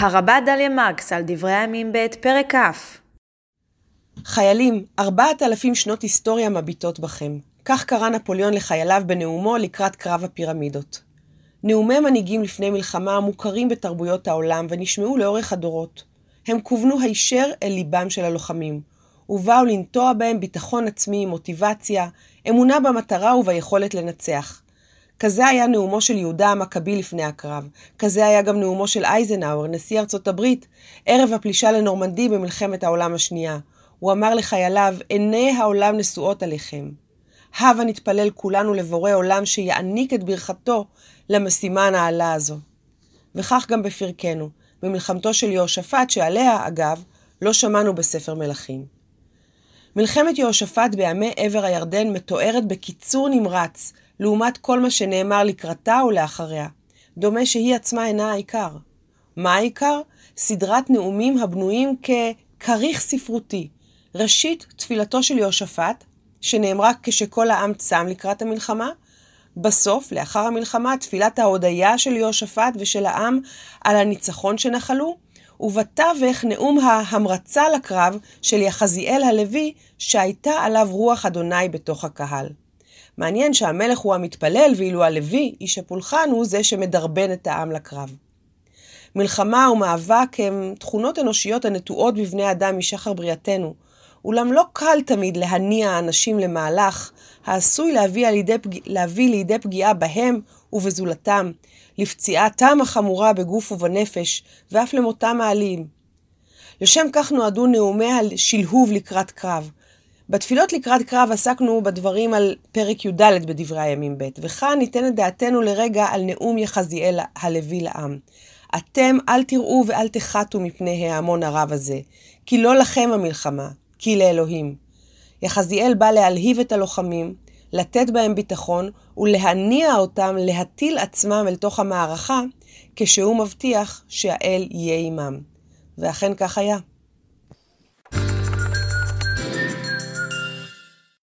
הרבה דליה מרקס על דברי הימים ב' פרק כ' חיילים, ארבעת אלפים שנות היסטוריה מביטות בכם. כך קרא נפוליאון לחייליו בנאומו לקראת קרב הפירמידות. נאומי מנהיגים לפני מלחמה מוכרים בתרבויות העולם ונשמעו לאורך הדורות. הם כוונו הישר אל ליבם של הלוחמים, ובאו לנטוע בהם ביטחון עצמי, מוטיבציה, אמונה במטרה וביכולת לנצח. כזה היה נאומו של יהודה המכבי לפני הקרב. כזה היה גם נאומו של אייזנהאואר, נשיא ארצות הברית, ערב הפלישה לנורמנדי במלחמת העולם השנייה. הוא אמר לחייליו, עיני העולם נשואות עליכם. הבה נתפלל כולנו לבורא עולם שיעניק את ברכתו למשימה הנעלה הזו. וכך גם בפרקנו, במלחמתו של יהושפט, שעליה, אגב, לא שמענו בספר מלכים. מלחמת יהושפט בימי עבר הירדן מתוארת בקיצור נמרץ, לעומת כל מה שנאמר לקראתה ולאחריה. דומה שהיא עצמה אינה העיקר. מה העיקר? סדרת נאומים הבנויים ככריך ספרותי. ראשית, תפילתו של יהושפט, שנאמרה כשכל העם צם לקראת המלחמה. בסוף, לאחר המלחמה, תפילת ההודיה של יהושפט ושל העם על הניצחון שנחלו, ובתווך נאום ההמרצה לקרב של יחזיאל הלוי, שהייתה עליו רוח אדוני בתוך הקהל. מעניין שהמלך הוא המתפלל, ואילו הלוי, איש הפולחן, הוא זה שמדרבן את העם לקרב. מלחמה ומאבק הם תכונות אנושיות הנטועות בבני אדם משחר בריאתנו, אולם לא קל תמיד להניע אנשים למהלך העשוי להביא לידי, להביא לידי פגיעה בהם ובזולתם, לפציעתם החמורה בגוף ובנפש, ואף למותם האלים. לשם כך נועדו נאומי השלהוב לקראת קרב, בתפילות לקראת קרב עסקנו בדברים על פרק י"ד בדברי הימים ב', וכאן ניתן את דעתנו לרגע על נאום יחזיאל הלוי לעם. אתם אל תראו ואל תחתו מפני ההמון הרב הזה, כי לא לכם המלחמה, כי לאלוהים. יחזיאל בא להלהיב את הלוחמים, לתת בהם ביטחון ולהניע אותם להטיל עצמם אל תוך המערכה, כשהוא מבטיח שהאל יהיה עמם. ואכן כך היה.